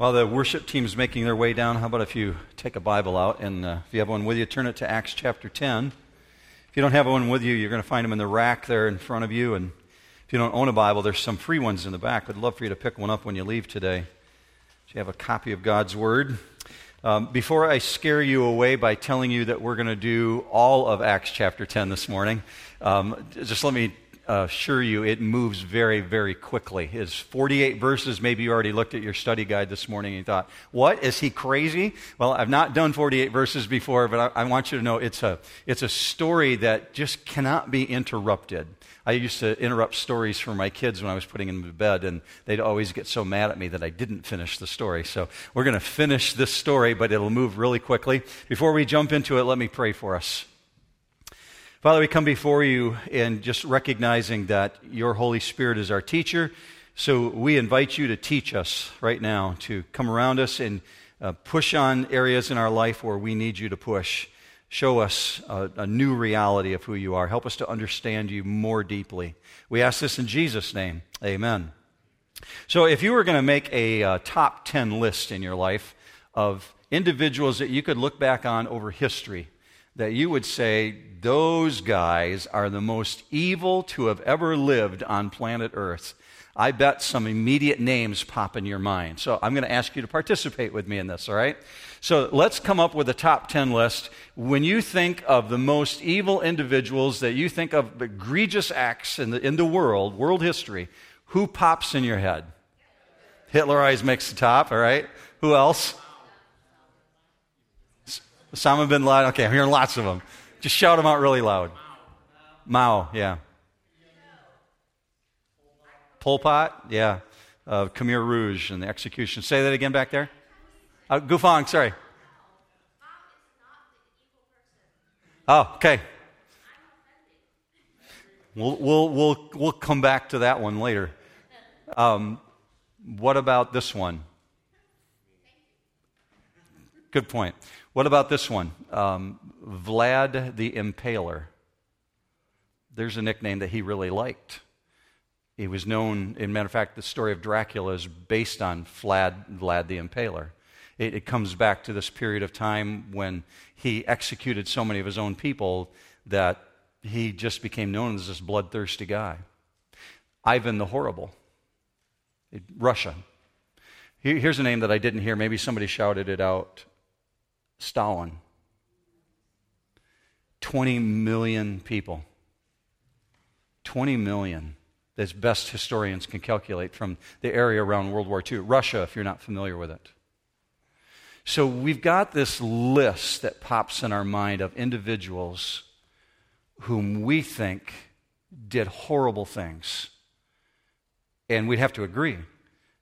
While the worship team is making their way down, how about if you take a Bible out and uh, if you have one with you, turn it to Acts chapter 10. If you don't have one with you, you're going to find them in the rack there in front of you. And if you don't own a Bible, there's some free ones in the back. I'd love for you to pick one up when you leave today. So you have a copy of God's Word. Um, before I scare you away by telling you that we're going to do all of Acts chapter 10 this morning, um, just let me assure you it moves very, very quickly. It's 48 verses. Maybe you already looked at your study guide this morning and you thought, what? Is he crazy? Well, I've not done 48 verses before, but I, I want you to know it's a, it's a story that just cannot be interrupted. I used to interrupt stories for my kids when I was putting them to bed, and they'd always get so mad at me that I didn't finish the story. So we're going to finish this story, but it'll move really quickly. Before we jump into it, let me pray for us. Father, we come before you and just recognizing that your Holy Spirit is our teacher. So we invite you to teach us right now, to come around us and uh, push on areas in our life where we need you to push. Show us a, a, new reality of who you are. Help us to understand you more deeply. We ask this in Jesus' name. Amen. So, if you were going to make a uh, top 10 list in your life of individuals that you could look back on over history, that you would say, those guys are the most evil to have ever lived on planet Earth. I bet some immediate names pop in your mind. So I'm going to ask you to participate with me in this, all right? So let's come up with a top 10 list. When you think of the most evil individuals that you think of egregious acts in the, in the world, world history, who pops in your head? Hitler always makes the top, all right? Who else? Osama bin Laden. Okay, I'm hearing lots of them. Just shout them out really loud. Mao, yeah. Pol Pot, yeah. Uh, Khmer Rouge and the execution. Say that again back there. Uh, Gufang, sorry. Oh, okay. We'll, we'll, we'll, we'll come back to that one later. Um, what about this one? Good point. What about this one? Um, Vlad the Impaler. There's a nickname that he really liked. He was known, in matter of fact, the story of Dracula is based on Vlad, Vlad the Impaler. It, it comes back to this period of time when he executed so many of his own people that he just became known as this bloodthirsty guy. Ivan the Horrible, Russia. Here's a name that I didn't hear. Maybe somebody shouted it out. Stalin. 20 million people. 20 million, as best historians can calculate from the area around World War II. Russia, if you're not familiar with it. So we've got this list that pops in our mind of individuals whom we think did horrible things. And we'd have to agree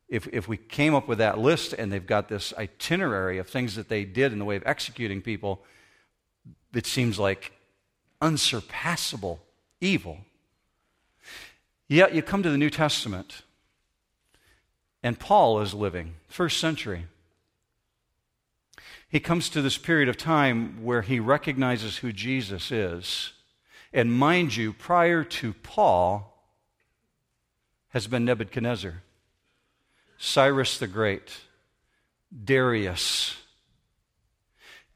if, if we came up with that list and they've got this itinerary of things that they did in the way of executing people, it seems like unsurpassable evil. Yet you come to the New Testament, and Paul is living, first century. He comes to this period of time where he recognizes who Jesus is. And mind you, prior to Paul has been Nebuchadnezzar. Cyrus the Great, Darius.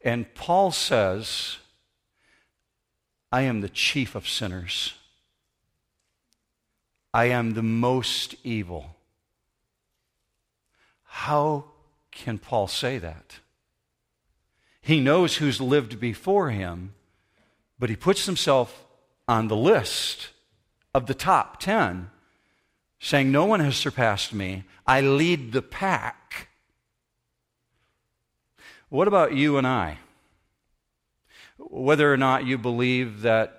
And Paul says, I am the chief of sinners. I am the most evil. How can Paul say that? He knows who's lived before him, but he puts himself on the list of the top 10 saying, No one has surpassed me. I lead the pack. What about you and I? Whether or not you believe that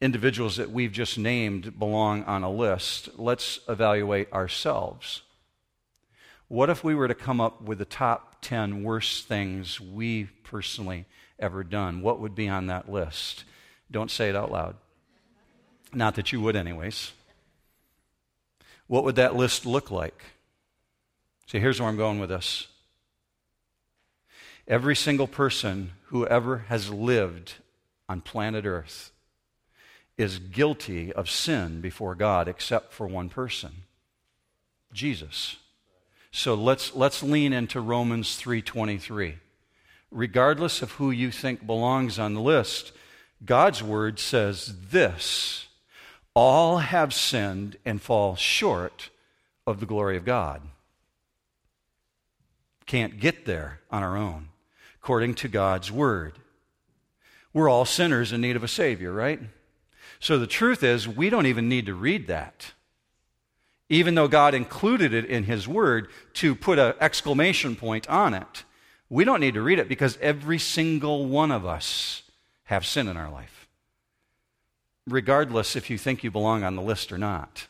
individuals that we've just named belong on a list, let's evaluate ourselves. What if we were to come up with the top 10 worst things we personally ever done? What would be on that list? Don't say it out loud. Not that you would, anyways what would that list look like? See, here's where I'm going with this. Every single person who ever has lived on planet Earth is guilty of sin before God except for one person Jesus. So let's, let's lean into Romans 3:23. Regardless of who you think belongs on the list, God's word says this: all have sinned and fall short of the glory of God. Can't get there on our own, according to God's word. We're all sinners in need of a Savior, right? So the truth is, we don't even need to read that. Even though God included it in His Word to put an exclamation point on it, we don't need to read it because every single one of us have sin in our life, regardless if you think you belong on the list or not.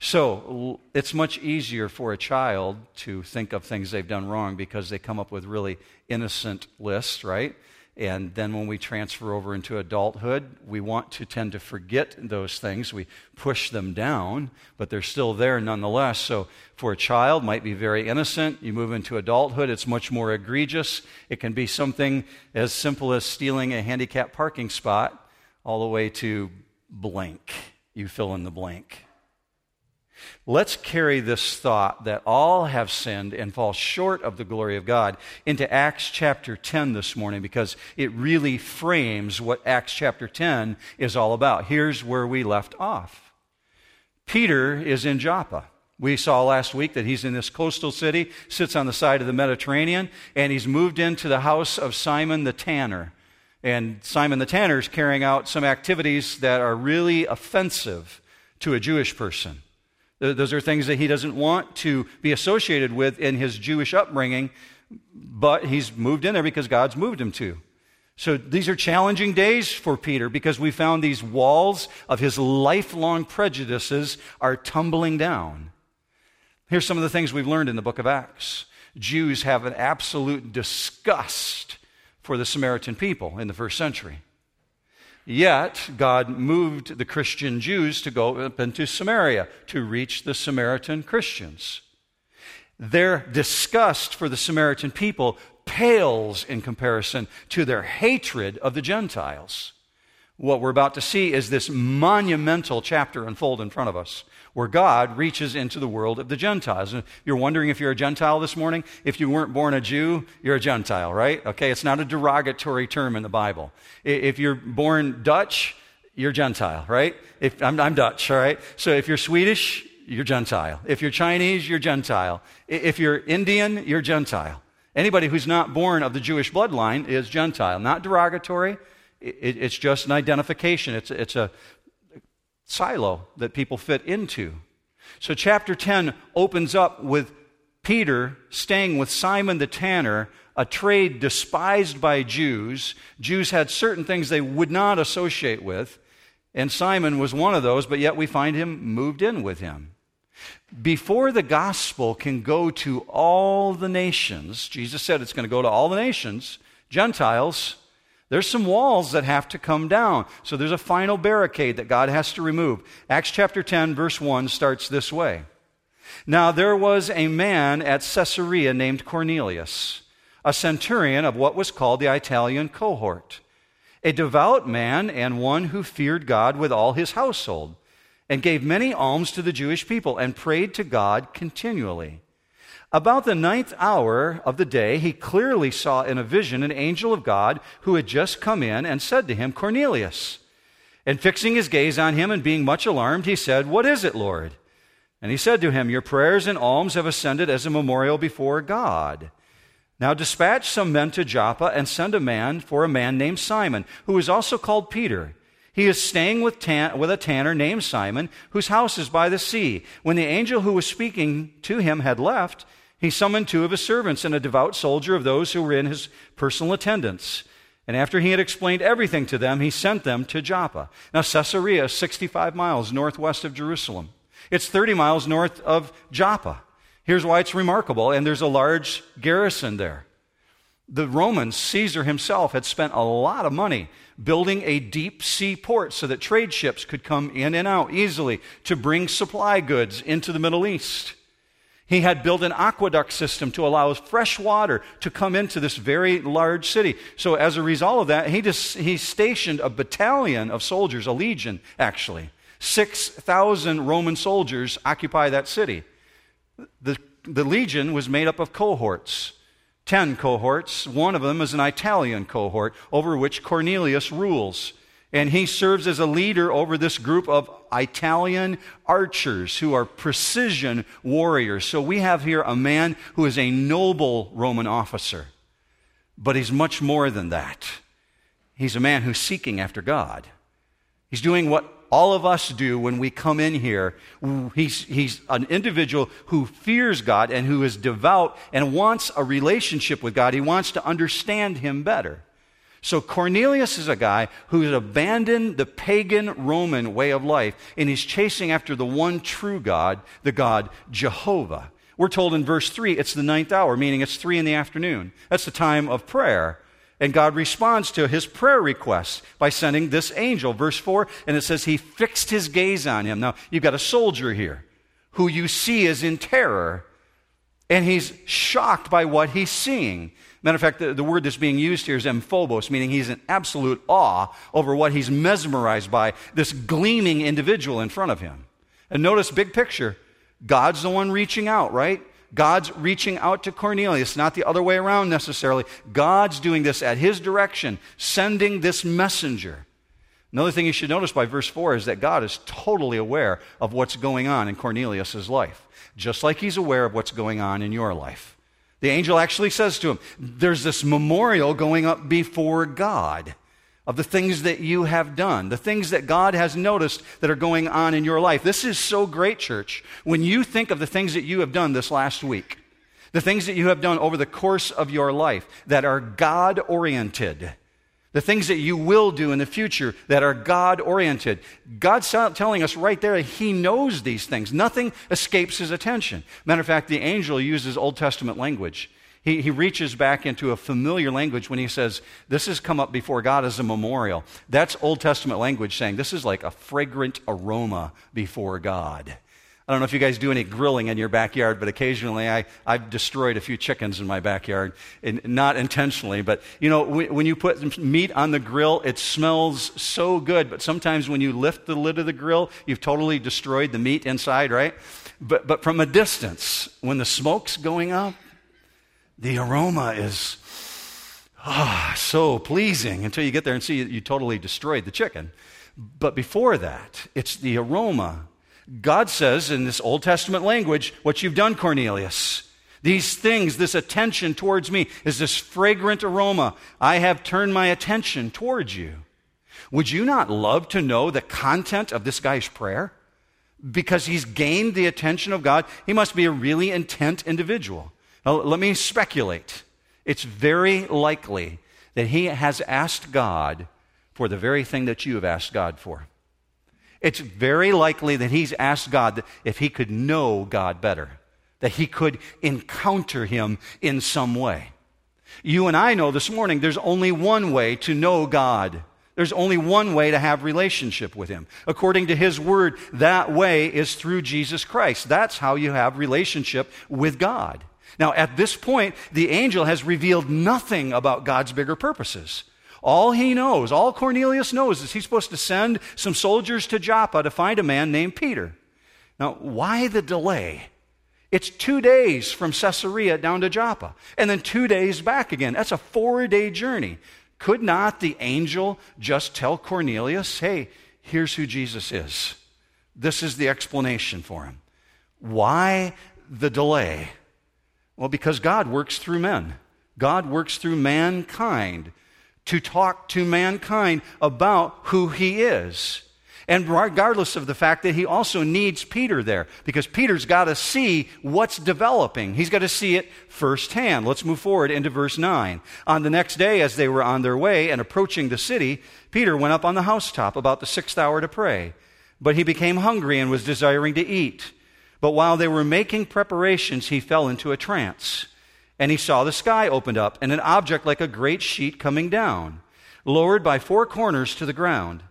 So it's much easier for a child to think of things they've done wrong because they come up with really innocent lists, right? And then when we transfer over into adulthood, we want to tend to forget those things. We push them down, but they're still there nonetheless. So for a child, might be very innocent. You move into adulthood, it's much more egregious. It can be something as simple as stealing a handicapped parking spot, all the way to blank. You fill in the blank. Let's carry this thought that all have sinned and fall short of the glory of God into Acts chapter 10 this morning because it really frames what Acts chapter 10 is all about. Here's where we left off Peter is in Joppa. We saw last week that he's in this coastal city, sits on the side of the Mediterranean, and he's moved into the house of Simon the tanner. And Simon the tanner is carrying out some activities that are really offensive to a Jewish person. Those are things that he doesn't want to be associated with in his Jewish upbringing, but he's moved in there because God's moved him to. So these are challenging days for Peter because we found these walls of his lifelong prejudices are tumbling down. Here's some of the things we've learned in the book of Acts Jews have an absolute disgust for the Samaritan people in the first century. Yet, God moved the Christian Jews to go up into Samaria to reach the Samaritan Christians. Their disgust for the Samaritan people pales in comparison to their hatred of the Gentiles. What we're about to see is this monumental chapter unfold in front of us where God reaches into the world of the Gentiles. And you're wondering if you're a Gentile this morning? If you weren't born a Jew, you're a Gentile, right? Okay, it's not a derogatory term in the Bible. If you're born Dutch, you're Gentile, right? If, I'm, I'm Dutch, all right? So if you're Swedish, you're Gentile. If you're Chinese, you're Gentile. If you're Indian, you're Gentile. Anybody who's not born of the Jewish bloodline is Gentile. Not derogatory, it's just an identification. It's, it's a silo that people fit into. So, chapter 10 opens up with Peter staying with Simon the tanner, a trade despised by Jews. Jews had certain things they would not associate with, and Simon was one of those, but yet we find him moved in with him. Before the gospel can go to all the nations, Jesus said it's going to go to all the nations, Gentiles, there's some walls that have to come down. So there's a final barricade that God has to remove. Acts chapter 10, verse 1 starts this way Now there was a man at Caesarea named Cornelius, a centurion of what was called the Italian cohort, a devout man and one who feared God with all his household, and gave many alms to the Jewish people, and prayed to God continually. About the ninth hour of the day, he clearly saw in a vision an angel of God who had just come in and said to him, Cornelius. And fixing his gaze on him and being much alarmed, he said, What is it, Lord? And he said to him, Your prayers and alms have ascended as a memorial before God. Now dispatch some men to Joppa and send a man for a man named Simon, who is also called Peter. He is staying with, tan- with a tanner named Simon, whose house is by the sea. When the angel who was speaking to him had left, he summoned two of his servants and a devout soldier of those who were in his personal attendance. And after he had explained everything to them, he sent them to Joppa. Now, Caesarea is 65 miles northwest of Jerusalem. It's 30 miles north of Joppa. Here's why it's remarkable, and there's a large garrison there. The Romans, Caesar himself, had spent a lot of money building a deep sea port so that trade ships could come in and out easily to bring supply goods into the Middle East. He had built an aqueduct system to allow fresh water to come into this very large city. So as a result of that, he just he stationed a battalion of soldiers, a legion actually. 6,000 Roman soldiers occupy that city. The the legion was made up of cohorts. Ten cohorts. One of them is an Italian cohort over which Cornelius rules. And he serves as a leader over this group of Italian archers who are precision warriors. So we have here a man who is a noble Roman officer. But he's much more than that. He's a man who's seeking after God. He's doing what all of us do when we come in here. He's, he's an individual who fears God and who is devout and wants a relationship with God. He wants to understand Him better. So Cornelius is a guy who's abandoned the pagan Roman way of life and he's chasing after the one true God, the God Jehovah. We're told in verse 3 it's the ninth hour, meaning it's 3 in the afternoon. That's the time of prayer. And God responds to his prayer request by sending this angel. Verse 4, and it says he fixed his gaze on him. Now, you've got a soldier here who you see is in terror, and he's shocked by what he's seeing. Matter of fact, the, the word that's being used here is emphobos, meaning he's in absolute awe over what he's mesmerized by, this gleaming individual in front of him. And notice, big picture, God's the one reaching out, right? God's reaching out to Cornelius, not the other way around necessarily. God's doing this at his direction, sending this messenger. Another thing you should notice by verse 4 is that God is totally aware of what's going on in Cornelius' life, just like he's aware of what's going on in your life. The angel actually says to him, There's this memorial going up before God of the things that you have done, the things that God has noticed that are going on in your life. This is so great, church. When you think of the things that you have done this last week, the things that you have done over the course of your life that are God oriented, the things that you will do in the future that are God oriented. God's telling us right there He knows these things. Nothing escapes His attention. Matter of fact, the angel uses Old Testament language. He, he reaches back into a familiar language when he says, This has come up before God as a memorial. That's Old Testament language saying this is like a fragrant aroma before God. I don't know if you guys do any grilling in your backyard, but occasionally I, I've destroyed a few chickens in my backyard. And not intentionally, but you know, when, when you put meat on the grill, it smells so good. But sometimes when you lift the lid of the grill, you've totally destroyed the meat inside, right? But, but from a distance, when the smoke's going up, the aroma is ah, so pleasing until you get there and see you totally destroyed the chicken. But before that, it's the aroma God says in this Old Testament language, What you've done, Cornelius. These things, this attention towards me, is this fragrant aroma. I have turned my attention towards you. Would you not love to know the content of this guy's prayer? Because he's gained the attention of God, he must be a really intent individual. Now, let me speculate. It's very likely that he has asked God for the very thing that you have asked God for. It's very likely that he's asked God if he could know God better, that he could encounter him in some way. You and I know this morning there's only one way to know God. There's only one way to have relationship with him. According to his word, that way is through Jesus Christ. That's how you have relationship with God. Now, at this point, the angel has revealed nothing about God's bigger purposes. All he knows, all Cornelius knows, is he's supposed to send some soldiers to Joppa to find a man named Peter. Now, why the delay? It's two days from Caesarea down to Joppa, and then two days back again. That's a four day journey. Could not the angel just tell Cornelius, hey, here's who Jesus is? This is the explanation for him. Why the delay? Well, because God works through men. God works through mankind to talk to mankind about who he is. And regardless of the fact that he also needs Peter there, because Peter's got to see what's developing. He's got to see it firsthand. Let's move forward into verse 9. On the next day, as they were on their way and approaching the city, Peter went up on the housetop about the sixth hour to pray. But he became hungry and was desiring to eat. But while they were making preparations, he fell into a trance. And he saw the sky opened up and an object like a great sheet coming down, lowered by four corners to the ground.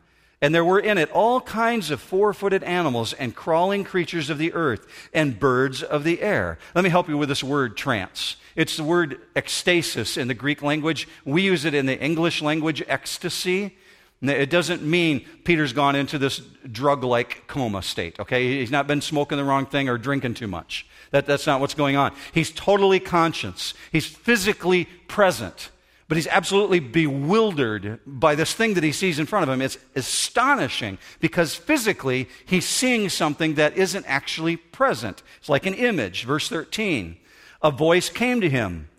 And there were in it all kinds of four footed animals and crawling creatures of the earth and birds of the air. Let me help you with this word trance. It's the word ecstasis in the Greek language. We use it in the English language, ecstasy. It doesn't mean Peter's gone into this drug like coma state, okay? He's not been smoking the wrong thing or drinking too much. That, that's not what's going on. He's totally conscious. He's physically present, but he's absolutely bewildered by this thing that he sees in front of him. It's astonishing because physically he's seeing something that isn't actually present. It's like an image. Verse 13. A voice came to him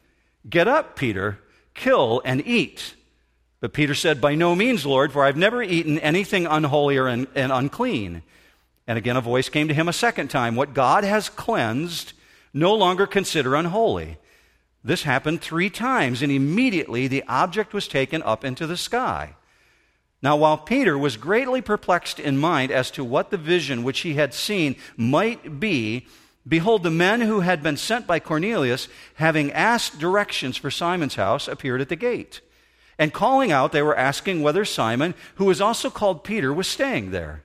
Get up, Peter, kill and eat. But Peter said, By no means, Lord, for I've never eaten anything unholy or and unclean. And again, a voice came to him a second time What God has cleansed, no longer consider unholy. This happened three times, and immediately the object was taken up into the sky. Now, while Peter was greatly perplexed in mind as to what the vision which he had seen might be, behold, the men who had been sent by Cornelius, having asked directions for Simon's house, appeared at the gate. And calling out, they were asking whether Simon, who was also called Peter, was staying there.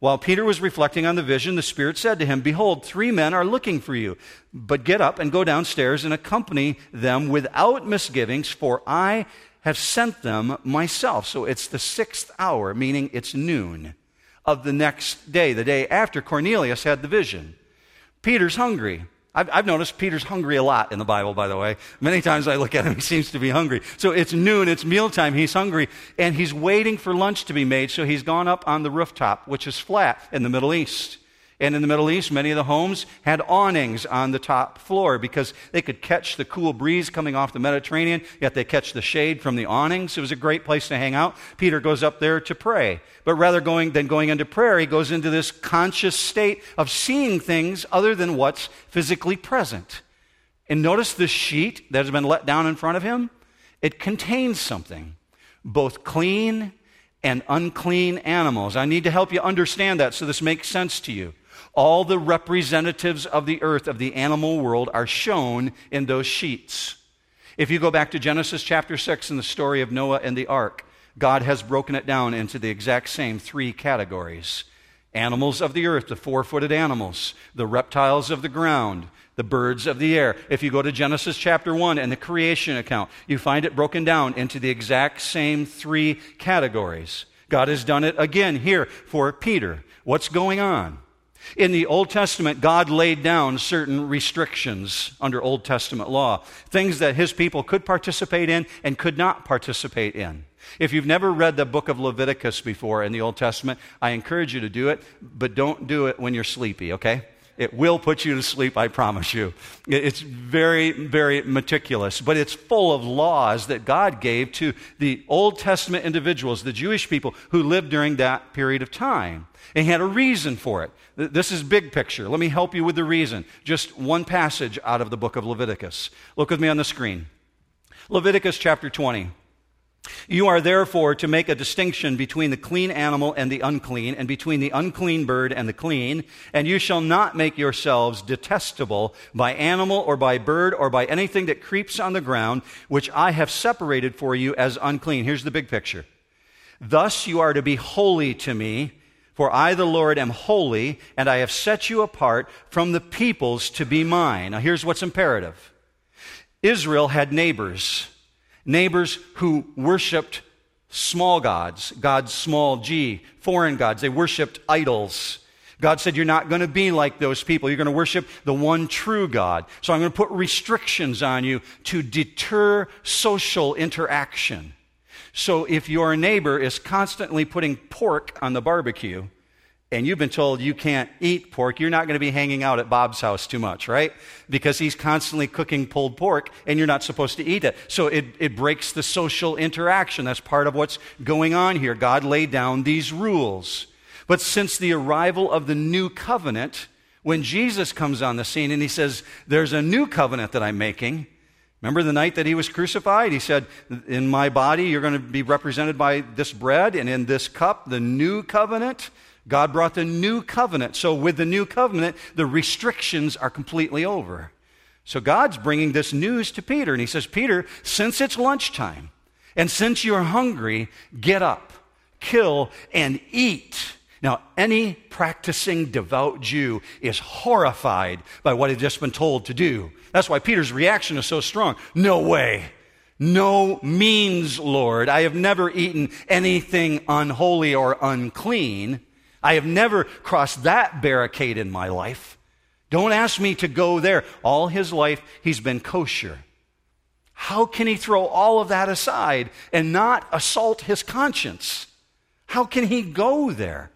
While Peter was reflecting on the vision, the Spirit said to him, Behold, three men are looking for you. But get up and go downstairs and accompany them without misgivings, for I have sent them myself. So it's the sixth hour, meaning it's noon of the next day, the day after Cornelius had the vision. Peter's hungry. I've, I've, noticed Peter's hungry a lot in the Bible, by the way. Many times I look at him, he seems to be hungry. So it's noon, it's mealtime, he's hungry, and he's waiting for lunch to be made, so he's gone up on the rooftop, which is flat in the Middle East. And in the Middle East, many of the homes had awnings on the top floor because they could catch the cool breeze coming off the Mediterranean, yet they catch the shade from the awnings. It was a great place to hang out. Peter goes up there to pray. But rather going, than going into prayer, he goes into this conscious state of seeing things other than what's physically present. And notice the sheet that has been let down in front of him. It contains something, both clean and unclean animals. I need to help you understand that so this makes sense to you. All the representatives of the earth, of the animal world, are shown in those sheets. If you go back to Genesis chapter 6 and the story of Noah and the ark, God has broken it down into the exact same three categories animals of the earth, the four footed animals, the reptiles of the ground, the birds of the air. If you go to Genesis chapter 1 and the creation account, you find it broken down into the exact same three categories. God has done it again here for Peter. What's going on? In the Old Testament, God laid down certain restrictions under Old Testament law, things that his people could participate in and could not participate in. If you've never read the book of Leviticus before in the Old Testament, I encourage you to do it, but don't do it when you're sleepy, okay? It will put you to sleep, I promise you. It's very, very meticulous, but it's full of laws that God gave to the Old Testament individuals, the Jewish people who lived during that period of time. And he had a reason for it. This is big picture. Let me help you with the reason. Just one passage out of the book of Leviticus. Look with me on the screen. Leviticus chapter 20. You are therefore to make a distinction between the clean animal and the unclean, and between the unclean bird and the clean, and you shall not make yourselves detestable by animal or by bird or by anything that creeps on the ground, which I have separated for you as unclean. Here's the big picture. Thus you are to be holy to me, for I, the Lord, am holy, and I have set you apart from the peoples to be mine. Now here's what's imperative Israel had neighbors neighbors who worshiped small gods, God's small g, foreign gods. They worshiped idols. God said, You're not going to be like those people. You're going to worship the one true God. So I'm going to put restrictions on you to deter social interaction. So if your neighbor is constantly putting pork on the barbecue, and you've been told you can't eat pork, you're not going to be hanging out at Bob's house too much, right? Because he's constantly cooking pulled pork and you're not supposed to eat it. So it, it breaks the social interaction. That's part of what's going on here. God laid down these rules. But since the arrival of the new covenant, when Jesus comes on the scene and he says, There's a new covenant that I'm making. Remember the night that he was crucified? He said, In my body, you're going to be represented by this bread, and in this cup, the new covenant. God brought the new covenant. So, with the new covenant, the restrictions are completely over. So, God's bringing this news to Peter, and he says, Peter, since it's lunchtime, and since you're hungry, get up, kill, and eat. Now, any practicing devout Jew is horrified by what he's just been told to do. That's why Peter's reaction is so strong. No way. No means, Lord. I have never eaten anything unholy or unclean. I have never crossed that barricade in my life. Don't ask me to go there. All his life, he's been kosher. How can he throw all of that aside and not assault his conscience? How can he go there?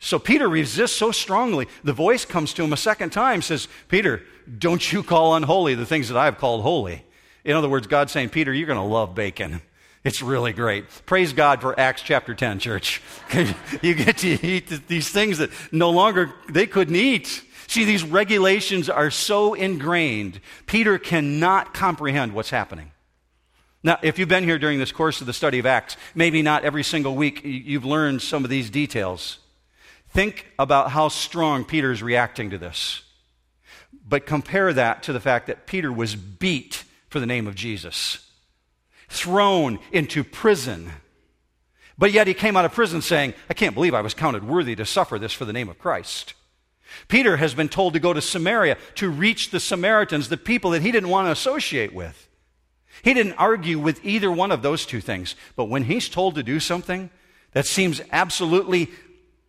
So Peter resists so strongly. The voice comes to him a second time, says, Peter, don't you call unholy the things that I've called holy. In other words, God's saying, Peter, you're going to love bacon. It's really great. Praise God for Acts chapter 10, church. you get to eat these things that no longer they couldn't eat. See, these regulations are so ingrained, Peter cannot comprehend what's happening. Now, if you've been here during this course of the study of Acts, maybe not every single week you've learned some of these details. Think about how strong Peter is reacting to this. But compare that to the fact that Peter was beat for the name of Jesus, thrown into prison. But yet he came out of prison saying, I can't believe I was counted worthy to suffer this for the name of Christ. Peter has been told to go to Samaria to reach the Samaritans, the people that he didn't want to associate with. He didn't argue with either one of those two things. But when he's told to do something that seems absolutely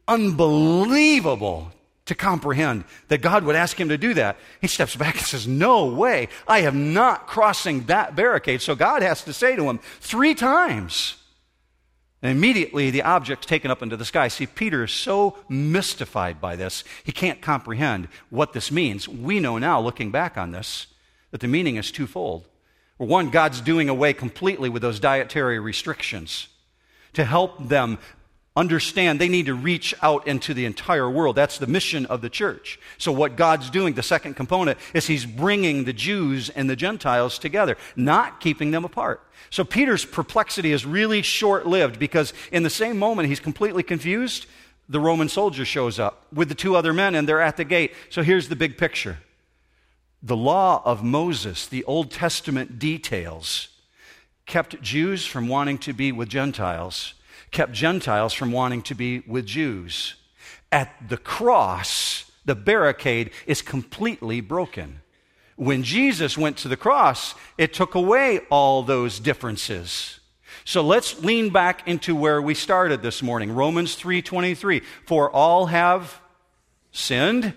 unbelievable to comprehend that God would ask him to do that. He steps back and says, No way, I am not crossing that barricade. So God has to say to him three times. And immediately the object's taken up into the sky. See, Peter is so mystified by this, he can't comprehend what this means. We know now, looking back on this, that the meaning is twofold. One, God's doing away completely with those dietary restrictions to help them understand they need to reach out into the entire world. That's the mission of the church. So, what God's doing, the second component, is He's bringing the Jews and the Gentiles together, not keeping them apart. So, Peter's perplexity is really short lived because in the same moment he's completely confused, the Roman soldier shows up with the two other men and they're at the gate. So, here's the big picture the law of Moses, the Old Testament details, kept Jews from wanting to be with Gentiles kept Gentiles from wanting to be with Jews. At the cross, the barricade is completely broken. When Jesus went to the cross, it took away all those differences. So let's lean back into where we started this morning. Romans 3:23. For all have sinned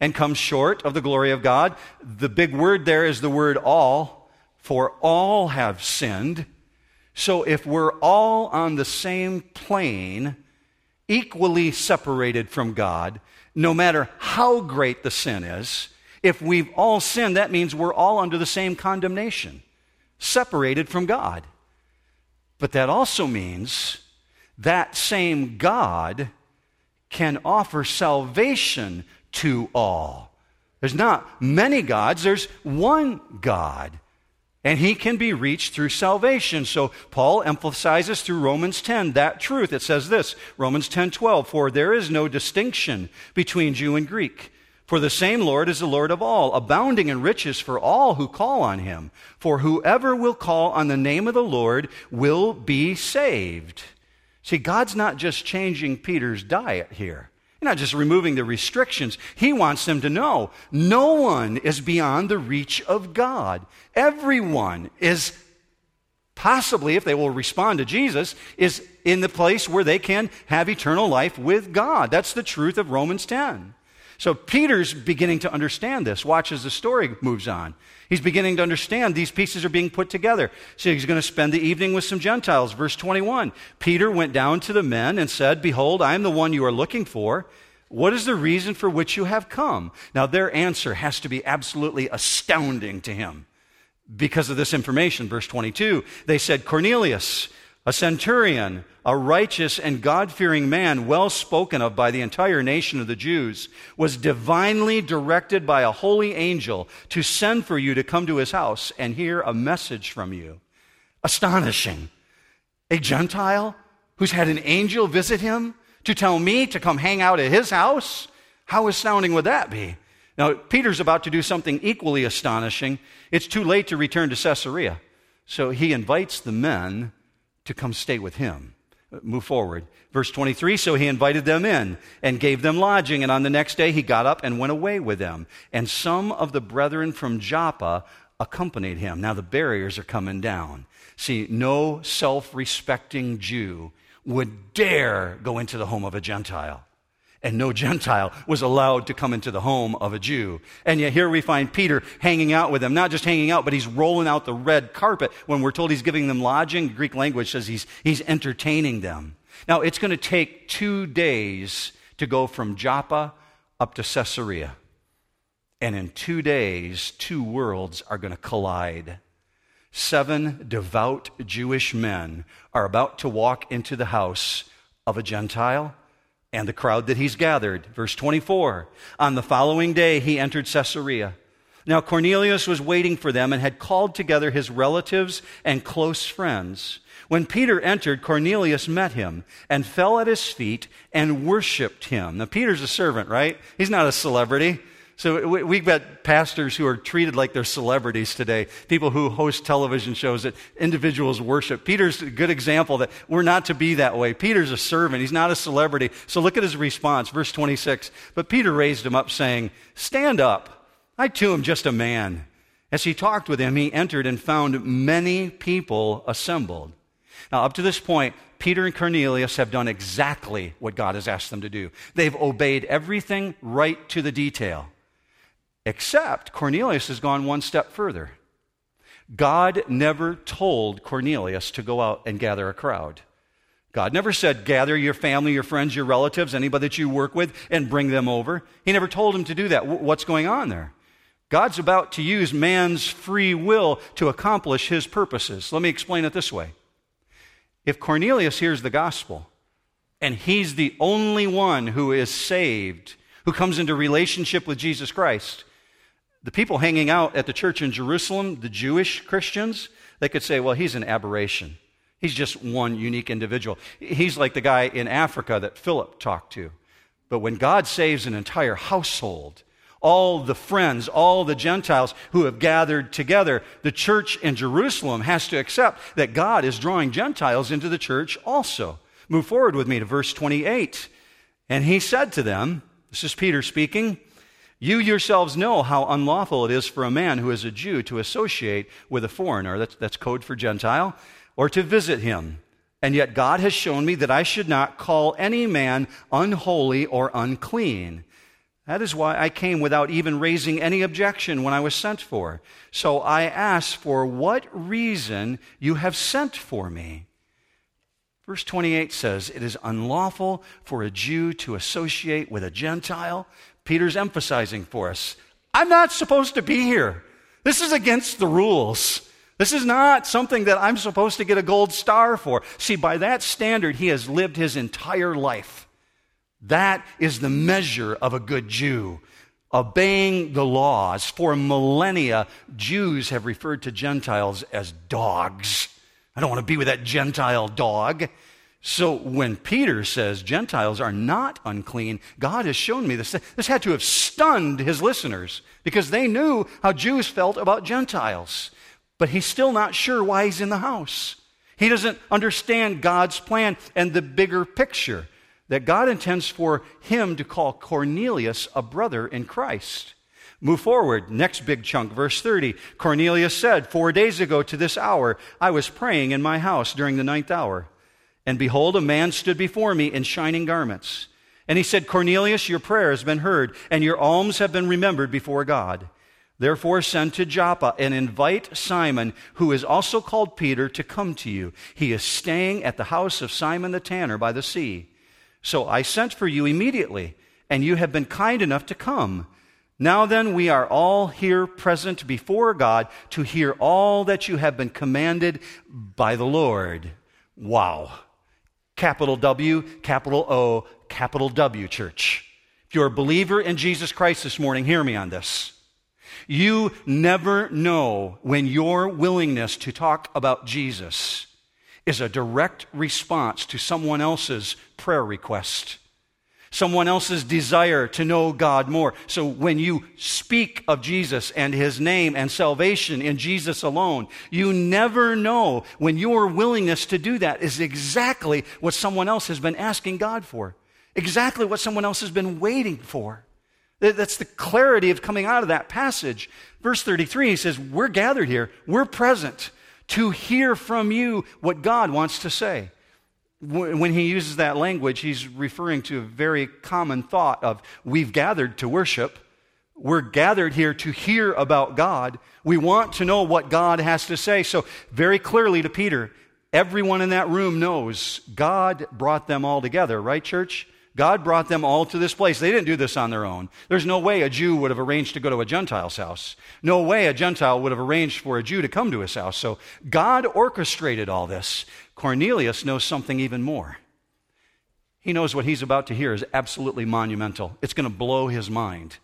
and come short of the glory of God. The big word there is the word all. For all have sinned so if we're all on the same plane, equally separated from God, no matter how great the sin is, if we've all sinned, that means we're all under the same condemnation, separated from God. But that also means that same God can offer salvation to all. There's not many gods, there's one God and he can be reached through salvation. So Paul emphasizes through Romans 10 that truth. It says this, Romans 10:12, for there is no distinction between Jew and Greek. For the same Lord is the Lord of all, abounding in riches for all who call on him. For whoever will call on the name of the Lord will be saved. See, God's not just changing Peter's diet here not just removing the restrictions. He wants them to know no one is beyond the reach of God. Everyone is possibly, if they will respond to Jesus, is in the place where they can have eternal life with God. That's the truth of Romans 10. So Peter's beginning to understand this. Watch as the story moves on. He's beginning to understand these pieces are being put together. So he's going to spend the evening with some Gentiles. Verse 21. Peter went down to the men and said, Behold, I am the one you are looking for. What is the reason for which you have come? Now, their answer has to be absolutely astounding to him because of this information. Verse 22. They said, Cornelius, a centurion, a righteous and God fearing man, well spoken of by the entire nation of the Jews, was divinely directed by a holy angel to send for you to come to his house and hear a message from you. Astonishing. A Gentile who's had an angel visit him to tell me to come hang out at his house? How astounding would that be? Now, Peter's about to do something equally astonishing. It's too late to return to Caesarea. So he invites the men to come stay with him. Uh, move forward. Verse 23 So he invited them in and gave them lodging, and on the next day he got up and went away with them. And some of the brethren from Joppa accompanied him. Now the barriers are coming down. See, no self respecting Jew would dare go into the home of a Gentile and no Gentile was allowed to come into the home of a Jew. And yet here we find Peter hanging out with them, not just hanging out, but he's rolling out the red carpet when we're told he's giving them lodging. Greek language says he's, he's entertaining them. Now, it's going to take two days to go from Joppa up to Caesarea. And in two days, two worlds are going to collide. Seven devout Jewish men are about to walk into the house of a Gentile and the crowd that he's gathered. Verse 24 On the following day, he entered Caesarea. Now, Cornelius was waiting for them and had called together his relatives and close friends. When Peter entered, Cornelius met him and fell at his feet and worshiped him. Now, Peter's a servant, right? He's not a celebrity. So we've got pastors who are treated like they're celebrities today, people who host television shows that individuals worship. Peter's a good example that we're not to be that way. Peter's a servant, he's not a celebrity. So look at his response, verse 26. But Peter raised him up, saying, Stand up. I too am just a man. As he talked with him, he entered and found many people assembled. Now, up to this point, Peter and Cornelius have done exactly what God has asked them to do. They've obeyed everything right to the detail. Except Cornelius has gone one step further. God never told Cornelius to go out and gather a crowd. God never said, gather your family, your friends, your relatives, anybody that you work with, and bring them over. He never told him to do that. What's going on there? God's about to use man's free will to accomplish his purposes. Let me explain it this way. If Cornelius hears the gospel, and he's the only one who is saved, who comes into relationship with Jesus Christ, the people hanging out at the church in Jerusalem, the Jewish Christians, they could say, well, he's an aberration. He's just one unique individual. He's like the guy in Africa that Philip talked to. But when God saves an entire household, all the friends, all the Gentiles who have gathered together, the church in Jerusalem has to accept that God is drawing Gentiles into the church also. Move forward with me to verse 28. And he said to them, This is Peter speaking, you yourselves know how unlawful it is for a man who is a Jew to associate with a foreigner, that's, that's code for Gentile, or to visit him. And yet God has shown me that I should not call any man unholy or unclean. That is why I came without even raising any objection when I was sent for. So I ask for what reason you have sent for me. Verse 28 says, It is unlawful for a Jew to associate with a Gentile, Peter's emphasizing for us. I'm not supposed to be here. This is against the rules. This is not something that I'm supposed to get a gold star for. See, by that standard, he has lived his entire life. That is the measure of a good Jew. Obeying the laws. For millennia, Jews have referred to Gentiles as dogs. I don't want to be with that Gentile dog. So when Peter says Gentiles are not unclean, God has shown me this. This had to have stunned his listeners because they knew how Jews felt about Gentiles. But he's still not sure why he's in the house. He doesn't understand God's plan and the bigger picture that God intends for him to call Cornelius a brother in Christ. Move forward. Next big chunk, verse 30. Cornelius said, Four days ago to this hour, I was praying in my house during the ninth hour. And behold, a man stood before me in shining garments. And he said, Cornelius, your prayer has been heard, and your alms have been remembered before God. Therefore, send to Joppa and invite Simon, who is also called Peter, to come to you. He is staying at the house of Simon the tanner by the sea. So I sent for you immediately, and you have been kind enough to come. Now then, we are all here present before God to hear all that you have been commanded by the Lord. Wow. Capital W, capital O, capital W, church. If you're a believer in Jesus Christ this morning, hear me on this. You never know when your willingness to talk about Jesus is a direct response to someone else's prayer request someone else's desire to know God more. So when you speak of Jesus and his name and salvation in Jesus alone, you never know when your willingness to do that is exactly what someone else has been asking God for, exactly what someone else has been waiting for. That's the clarity of coming out of that passage. Verse 33, he says, We're gathered here, we're present to hear from you what God wants to say. When he uses that language, he's referring to a very common thought of we've gathered to worship. We're gathered here to hear about God. We want to know what God has to say. So, very clearly to Peter, everyone in that room knows God brought them all together, right, church? God brought them all to this place. They didn't do this on their own. There's no way a Jew would have arranged to go to a Gentile's house. No way a Gentile would have arranged for a Jew to come to his house. So God orchestrated all this. Cornelius knows something even more. He knows what he's about to hear is absolutely monumental. It's going to blow his mind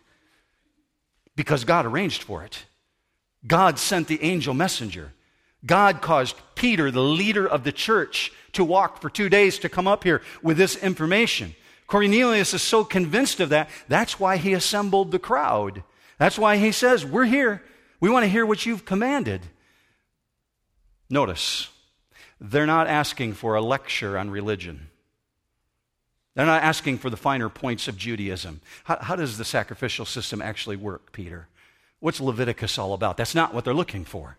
because God arranged for it. God sent the angel messenger. God caused Peter, the leader of the church, to walk for two days to come up here with this information. Cornelius is so convinced of that, that's why he assembled the crowd. That's why he says, We're here. We want to hear what you've commanded. Notice, they're not asking for a lecture on religion. They're not asking for the finer points of Judaism. How, how, does the sacrificial system actually work, Peter? What's Leviticus all about? That's not what they're looking for.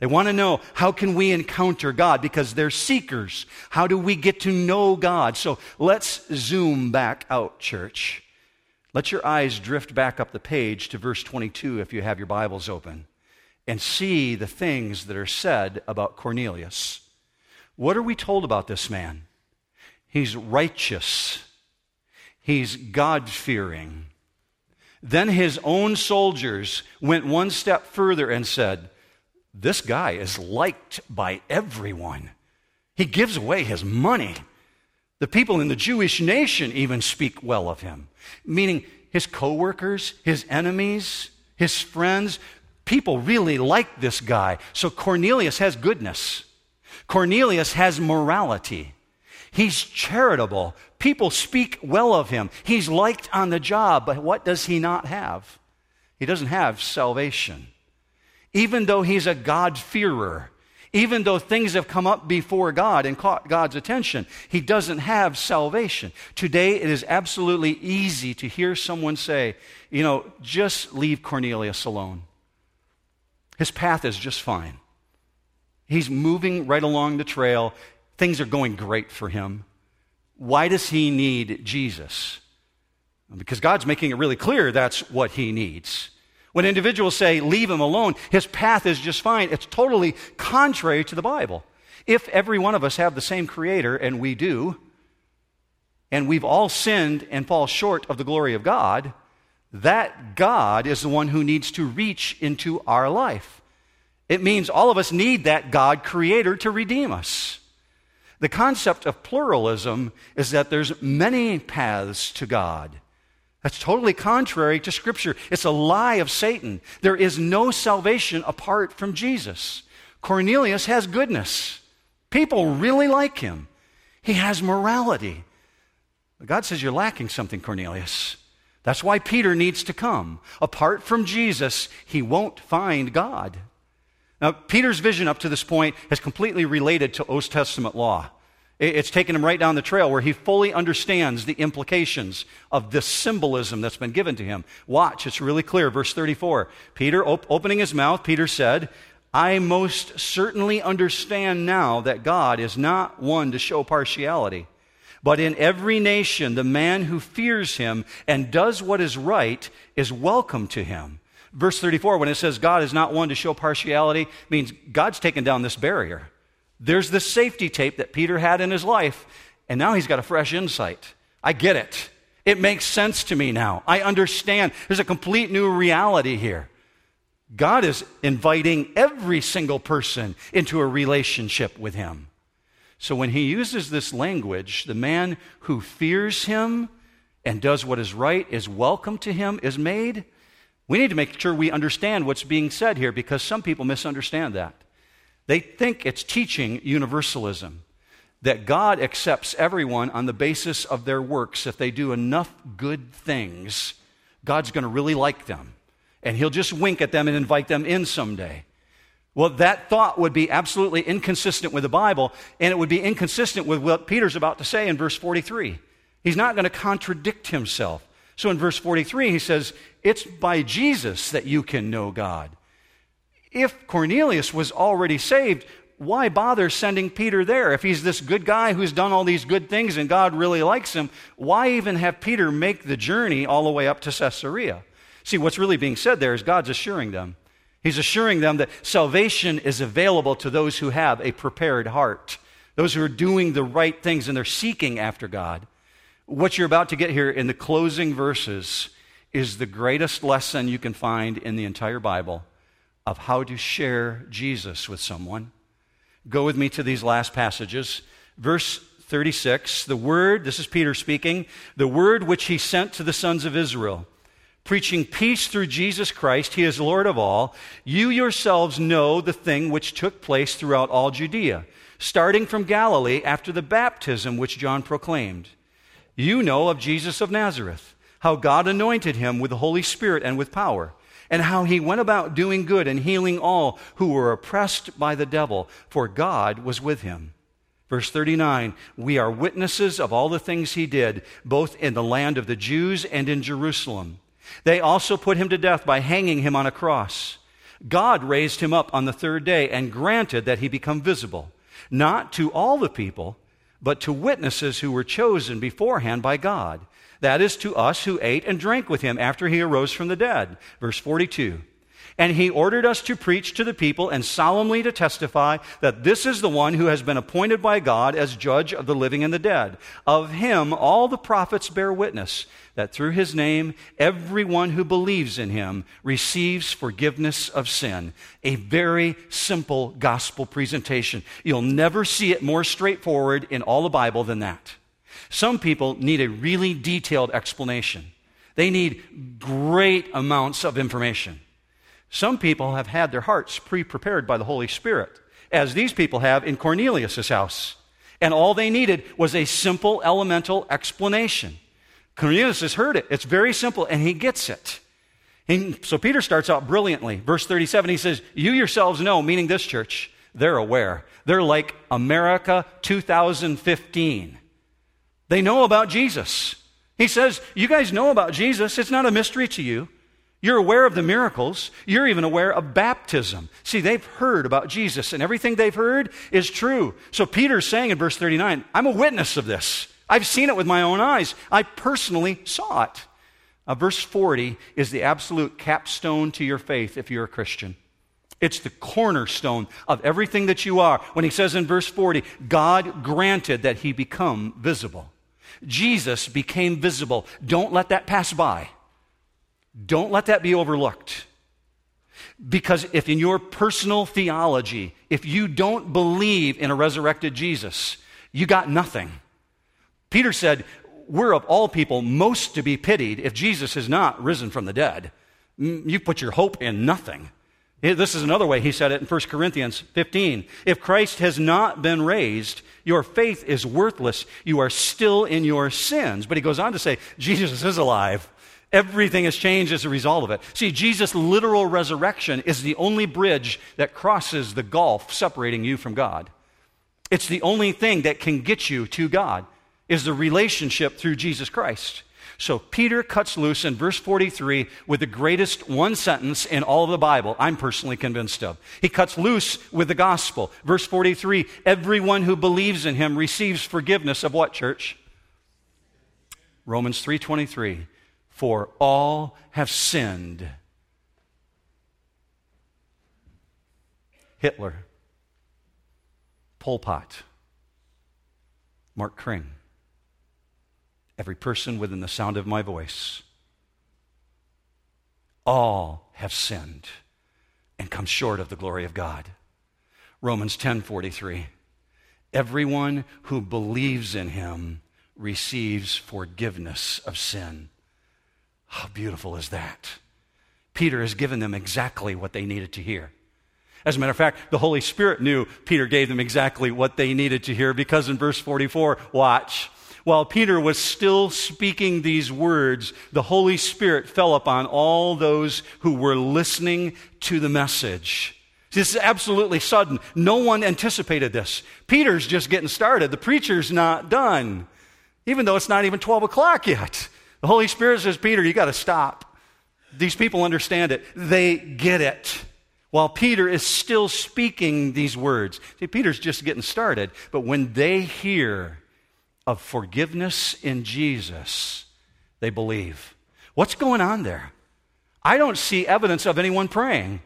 They want to know how can we encounter God because they're seekers. How do we get to know God? So let's zoom back out, church. Let your eyes drift back up the page to verse 22 if you have your Bibles open and see the things that are said about Cornelius. What are we told about this man? He's righteous. He's God fearing. Then his own soldiers went one step further and said, this guy is liked by everyone. He gives away his money. The people in the Jewish nation even speak well of him, meaning his coworkers, his enemies, his friends, people really like this guy. So Cornelius has goodness. Cornelius has morality. He's charitable. People speak well of him. He's liked on the job, but what does he not have? He doesn't have salvation even though he's a God-fearer, even though things have come up before God and caught God's attention, he doesn't have salvation. Today, it is absolutely easy to hear someone say, you know, just leave Cornelius alone. His path is just fine. He's moving right along the trail. Things are going great for him. Why does he need Jesus? Because God's making it really clear that's what he needs. When individuals say, leave him alone, his path is just fine, it's totally contrary to the Bible. If every one of us have the same creator, and we do, and we've all sinned and fall short of the glory of God, that God is the one who needs to reach into our life. It means all of us need that God creator to redeem us. The concept of pluralism is that there's many paths to God. That's totally contrary to Scripture. It's a lie of Satan. There is no salvation apart from Jesus. Cornelius has goodness. People really like him. He has morality. God says, You're lacking something, Cornelius. That's why Peter needs to come. Apart from Jesus, he won't find God. Now, Peter's vision up to this point has completely related to Old Testament law. It's taken him right down the trail where he fully understands the implications of this symbolism that's been given to him. Watch, it's really clear. Verse 34. Peter, op- opening his mouth, Peter said, I most certainly understand now that God is not one to show partiality, but in every nation, the man who fears him and does what is right is welcome to him. Verse 34, when it says God is not one to show partiality, means God's taken down this barrier. There's this safety tape that Peter had in his life, and now he's got a fresh insight. I get it. It makes sense to me now. I understand. There's a complete new reality here. God is inviting every single person into a relationship with Him. So when He uses this language, the man who fears Him and does what is right is welcome to Him, is made. We need to make sure we understand what's being said here because some people misunderstand that. They think it's teaching universalism, that God accepts everyone on the basis of their works. If they do enough good things, God's going to really like them. And He'll just wink at them and invite them in someday. Well, that thought would be absolutely inconsistent with the Bible, and it would be inconsistent with what Peter's about to say in verse 43. He's not going to contradict himself. So in verse 43, he says, It's by Jesus that you can know God if Cornelius was already saved, why bother sending Peter there? If he's this good guy who's done all these good things and God really likes him, why even have Peter make the journey all the way up to Caesarea? See, what's really being said there is God's assuring them. He's assuring them that salvation is available to those who have a prepared heart, those who are doing the right things and they're seeking after God. What you're about to get here in the closing verses is the greatest lesson you can find in the entire Bible of how to share Jesus with someone. Go with me to these last passages. Verse 36 The word, this is Peter speaking, the word which he sent to the sons of Israel, preaching peace through Jesus Christ, he is Lord of all. You yourselves know the thing which took place throughout all Judea, starting from Galilee after the baptism which John proclaimed. You know of Jesus of Nazareth, how God anointed him with the Holy Spirit and with power and how he went about doing good and healing all who were oppressed by the devil, for God was with him. Verse 39 We are witnesses of all the things he did, both in the land of the Jews and in Jerusalem. They also put him to death by hanging him on a cross. God raised him up on the third day and granted that he become visible, not to all the people, but to witnesses who were chosen beforehand by God that is to us who ate and drank with him after he arose from the dead. Verse 42. And he ordered us to preach to the people and solemnly to testify that this is the one who has been appointed by God as judge of the living and the dead. Of him all the prophets bear witness that through his name everyone who believes in him receives forgiveness of sin. A very simple gospel presentation. You'll never see it more straightforward in all the Bible than that. Some people need a really detailed explanation. They need great amounts of information. Some people have had their hearts pre prepared by the Holy Spirit, as these people have in Cornelius' house. And all they needed was a simple elemental explanation. Cornelius has heard it. It's very simple, and he gets it. And so Peter starts out brilliantly. Verse 37, he says, You yourselves know, meaning this church, they're aware. They're like America 2015. They know about Jesus. He says, You guys know about Jesus. It's not a mystery to you. You're aware of the miracles. You're even aware of baptism. See, they've heard about Jesus, and everything they've heard is true. So Peter's saying in verse 39, I'm a witness of this. I've seen it with my own eyes. I personally saw it. Verse 40 is the absolute capstone to your faith if you're a Christian. It's the cornerstone of everything that you are. When he says in verse 40, God granted that he become visible. Jesus became visible. Don't let that pass by. Don't let that be overlooked. Because if in your personal theology, if you don't believe in a resurrected Jesus, you got nothing. Peter said, We're of all people most to be pitied if Jesus has not risen from the dead. Mm, you put your hope in nothing. This is another way he said it in 1 Corinthians 15. If Christ has not been raised, your faith is worthless. You are still in your sins. But he goes on to say, Jesus is alive. Everything has changed as a result of it. See, Jesus' literal resurrection is the only bridge that crosses the gulf separating you from God. It's the only thing that can get you to God is the relationship through Jesus Christ. So Peter cuts loose in verse 43 with the greatest one sentence in all of the Bible, I'm personally convinced of. He cuts loose with the gospel. Verse 43 everyone who believes in him receives forgiveness of what, church? Romans 3:23 For all have sinned. Hitler, Pol Pot, Mark Kring, every person within the sound of my voice. All have sinned and come short of the glory of God. Romans 10:43 Everyone who believes in him receives forgiveness of sin. How beautiful is that? Peter has given them exactly what they needed to hear. As a matter of fact, the Holy Spirit knew Peter gave them exactly what they needed to hear because in verse 44, watch, while Peter was still speaking these words, the Holy Spirit fell upon all those who were listening to the message. This is absolutely sudden. No one anticipated this. Peter's just getting started. The preacher's not done, even though it's not even 12 o'clock yet. The Holy Spirit says, Peter, you got to stop. These people understand it. They get it. while Peter is still speaking these words. See, Peter's just getting started, but when they hear of forgiveness in Jesus, they believe. What's going on there? I don't see evidence of anyone praying.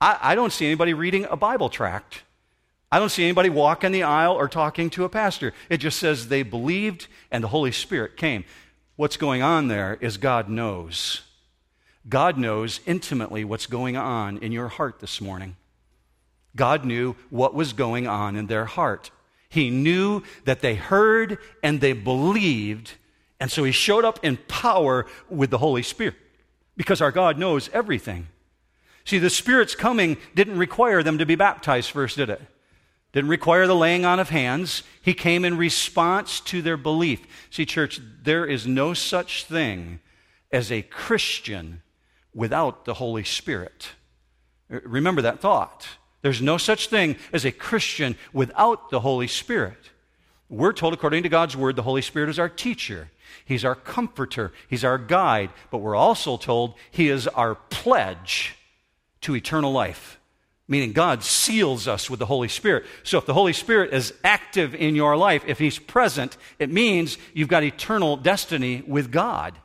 I, I don't see anybody reading a Bible tract. I don't see anybody walking the aisle or talking to a pastor. It just says they believed and the Holy Spirit came. What's going on there is God knows. God knows intimately what's going on in your heart this morning. God knew what was going on in their heart. He knew that they heard and they believed, and so He showed up in power with the Holy Spirit because our God knows everything. See, the Spirit's coming didn't require them to be baptized first, did it? Didn't require the laying on of hands. He came in response to their belief. See, church, there is no such thing as a Christian without the Holy Spirit. Remember that thought. There's no such thing as a Christian without the Holy Spirit. We're told, according to God's Word, the Holy Spirit is our teacher. He's our comforter. He's our guide. But we're also told He is our pledge to eternal life meaning God seals us with the Holy Spirit. So if the Holy Spirit is active in your life, if He's present, it means you've got eternal destiny with God.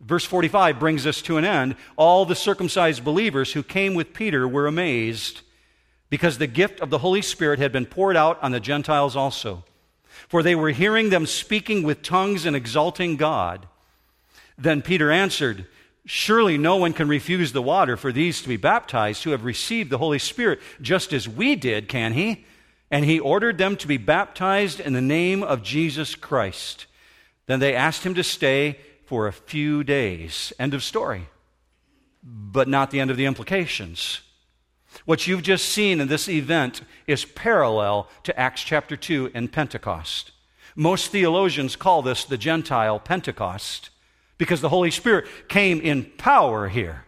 Verse 45 brings us to an end. All the circumcised believers who came with Peter were amazed because the gift of the Holy Spirit had been poured out on the Gentiles also. For they were hearing them speaking with tongues and exalting God. Then Peter answered, Surely no one can refuse the water for these to be baptized who have received the Holy Spirit just as we did, can he? And he ordered them to be baptized in the name of Jesus Christ. Then they asked him to stay for a few days. End of story. But not the end of the implications. What you've just seen in this event is parallel to Acts chapter 2 and Pentecost. Most theologians call this the Gentile Pentecost because the Holy Spirit came in power here.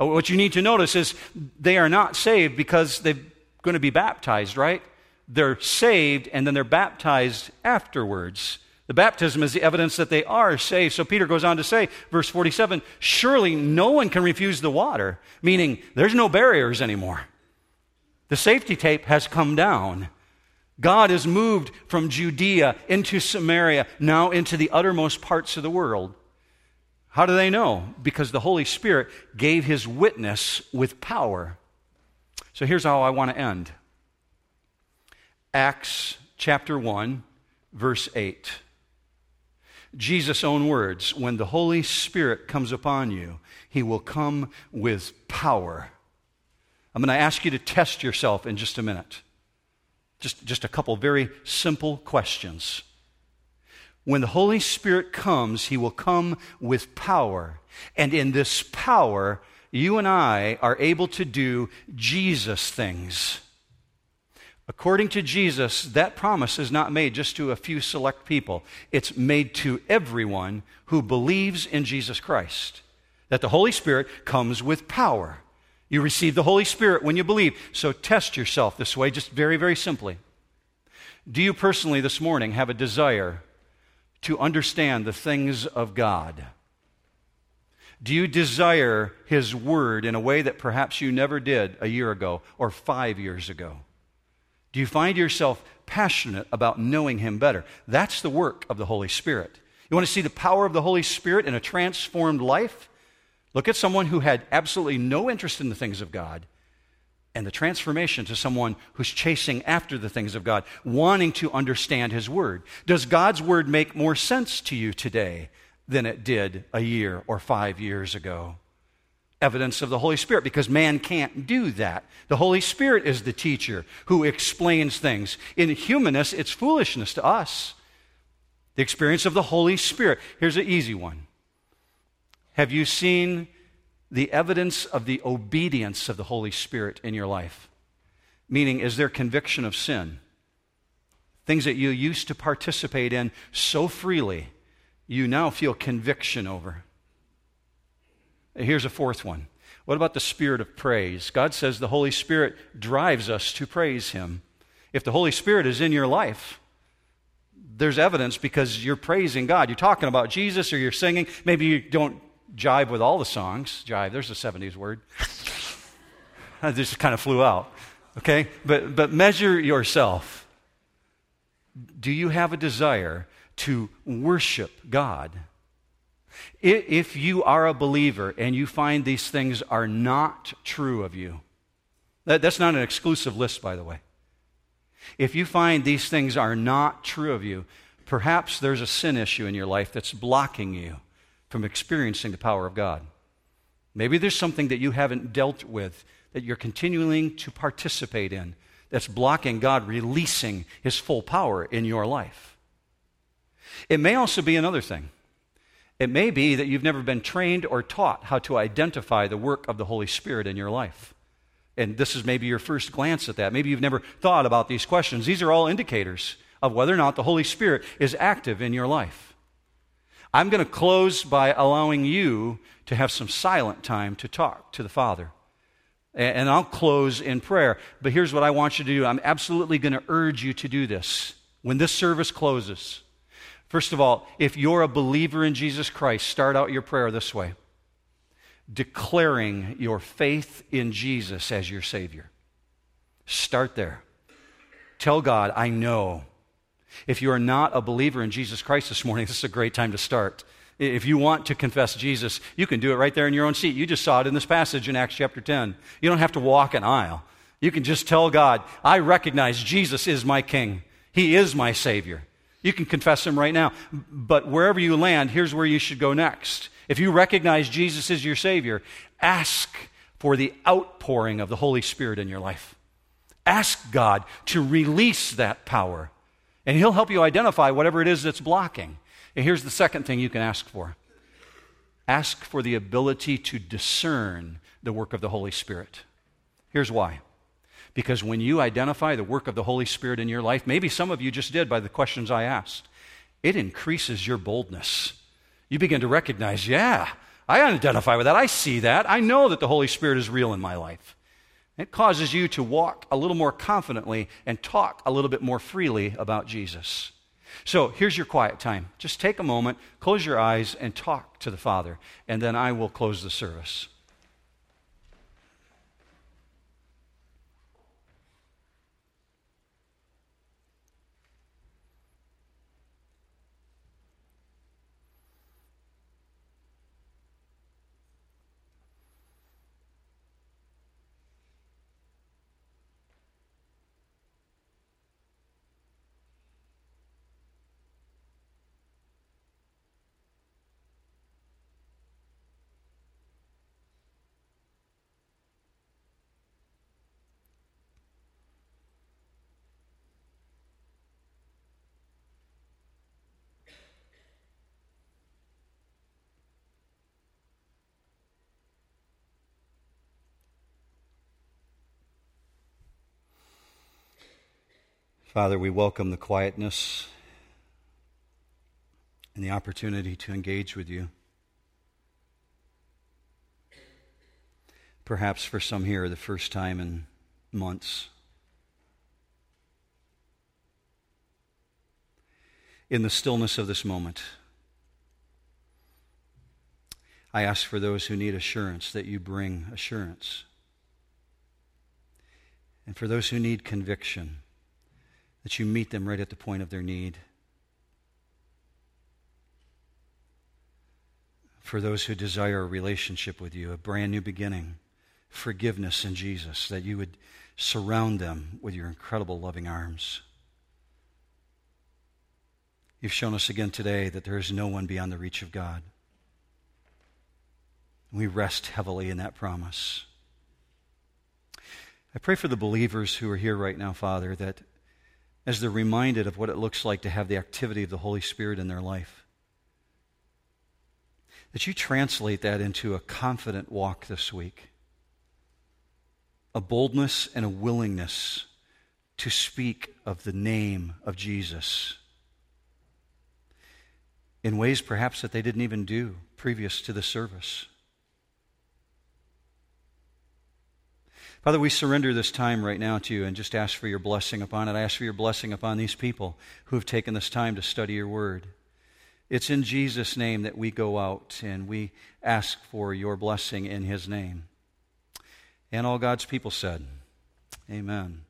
Uh, what you need to notice is they are not saved because they're going to be baptized, right? They're saved and then they're baptized afterwards. The baptism is the evidence that they are saved. So Peter goes on to say, verse 47 surely no one can refuse the water, meaning there's no barriers anymore. The safety tape has come down. God has moved from Judea into Samaria, now into the uttermost parts of the world. How do they know? Because the Holy Spirit gave his witness with power. So here's how I want to end Acts chapter 1, verse 8. Jesus' own words when the Holy Spirit comes upon you, he will come with power. I'm going to ask you to test yourself in just a minute. Just, just a couple very simple questions. When the Holy Spirit comes, He will come with power. And in this power, you and I are able to do Jesus things. According to Jesus, that promise is not made just to a few select people. It's made to everyone who believes in Jesus Christ. That the Holy Spirit comes with power. You receive the Holy Spirit when you believe. So test yourself this way, just very, very simply. Do you personally this morning have a desire to understand the things of God? Do you desire His Word in a way that perhaps you never did a year ago or five years ago? Do you find yourself passionate about knowing Him better? That's the work of the Holy Spirit. You want to see the power of the Holy Spirit in a transformed life? Look at someone who had absolutely no interest in the things of God and the transformation to someone who's chasing after the things of God, wanting to understand His Word. Does God's Word make more sense to you today than it did a year or five years ago? Evidence of the Holy Spirit, because man can't do that. The Holy Spirit is the teacher who explains things. In humanness, it's foolishness to us. The experience of the Holy Spirit. Here's an easy one. Have you seen the evidence of the obedience of the Holy Spirit in your life? Meaning, is there conviction of sin? Things that you used to participate in so freely, you now feel conviction over. Here's a fourth one. What about the spirit of praise? God says the Holy Spirit drives us to praise Him. If the Holy Spirit is in your life, there's evidence because you're praising God. You're talking about Jesus or you're singing. Maybe you don't jive with all the songs. Jive, there's a 70s word. I just kind of flew out. Okay? But, but measure yourself. Do you have a desire to worship God? If you are a believer and you find these things are not true of you, that, that's not an exclusive list, by the way. If you find these things are not true of you, perhaps there's a sin issue in your life that's blocking you from experiencing the power of God. Maybe there's something that you haven't dealt with that you're continuing to participate in that's blocking God releasing His full power in your life. It may also be another thing. It may be that you've never been trained or taught how to identify the work of the Holy Spirit in your life. And this is maybe your first glance at that. Maybe you've never thought about these questions. These are all indicators of whether or not the Holy Spirit is active in your life. I'm going to close by allowing you to have some silent time to talk to the Father. And I'll close in prayer. But here's what I want you to do I'm absolutely going to urge you to do this when this service closes. First of all, if you're a believer in Jesus Christ, start out your prayer this way declaring your faith in Jesus as your Savior. Start there. Tell God, I know. If you are not a believer in Jesus Christ this morning, this is a great time to start. If you want to confess Jesus, you can do it right there in your own seat. You just saw it in this passage in Acts chapter 10. You don't have to walk an aisle. You can just tell God, I recognize Jesus is my King. He is my Savior. You can confess Him right now. But wherever you land, here's where you should go next. If you recognize Jesus as your Savior, ask for the outpouring of the Holy Spirit in your life. Ask God to release that power, and He'll help you identify whatever it is that's blocking. And here's the second thing you can ask for ask for the ability to discern the work of the Holy Spirit. Here's why. Because when you identify the work of the Holy Spirit in your life, maybe some of you just did by the questions I asked, it increases your boldness you begin to recognize, yeah, I identify with that. I see that. I know that the Holy Spirit is real in my life. It causes you to walk a little more confidently and talk a little bit more freely about Jesus. So here's your quiet time. Just take a moment, close your eyes, and talk to the Father, and then I will close the service. Father, we welcome the quietness and the opportunity to engage with you. Perhaps for some here, the first time in months. In the stillness of this moment, I ask for those who need assurance that you bring assurance. And for those who need conviction, that you meet them right at the point of their need. For those who desire a relationship with you, a brand new beginning, forgiveness in Jesus, that you would surround them with your incredible loving arms. You've shown us again today that there is no one beyond the reach of God. We rest heavily in that promise. I pray for the believers who are here right now, Father, that as they're reminded of what it looks like to have the activity of the Holy Spirit in their life. That you translate that into a confident walk this week, a boldness and a willingness to speak of the name of Jesus in ways perhaps that they didn't even do previous to the service. Father, we surrender this time right now to you and just ask for your blessing upon it. I ask for your blessing upon these people who have taken this time to study your word. It's in Jesus' name that we go out and we ask for your blessing in his name. And all God's people said, Amen.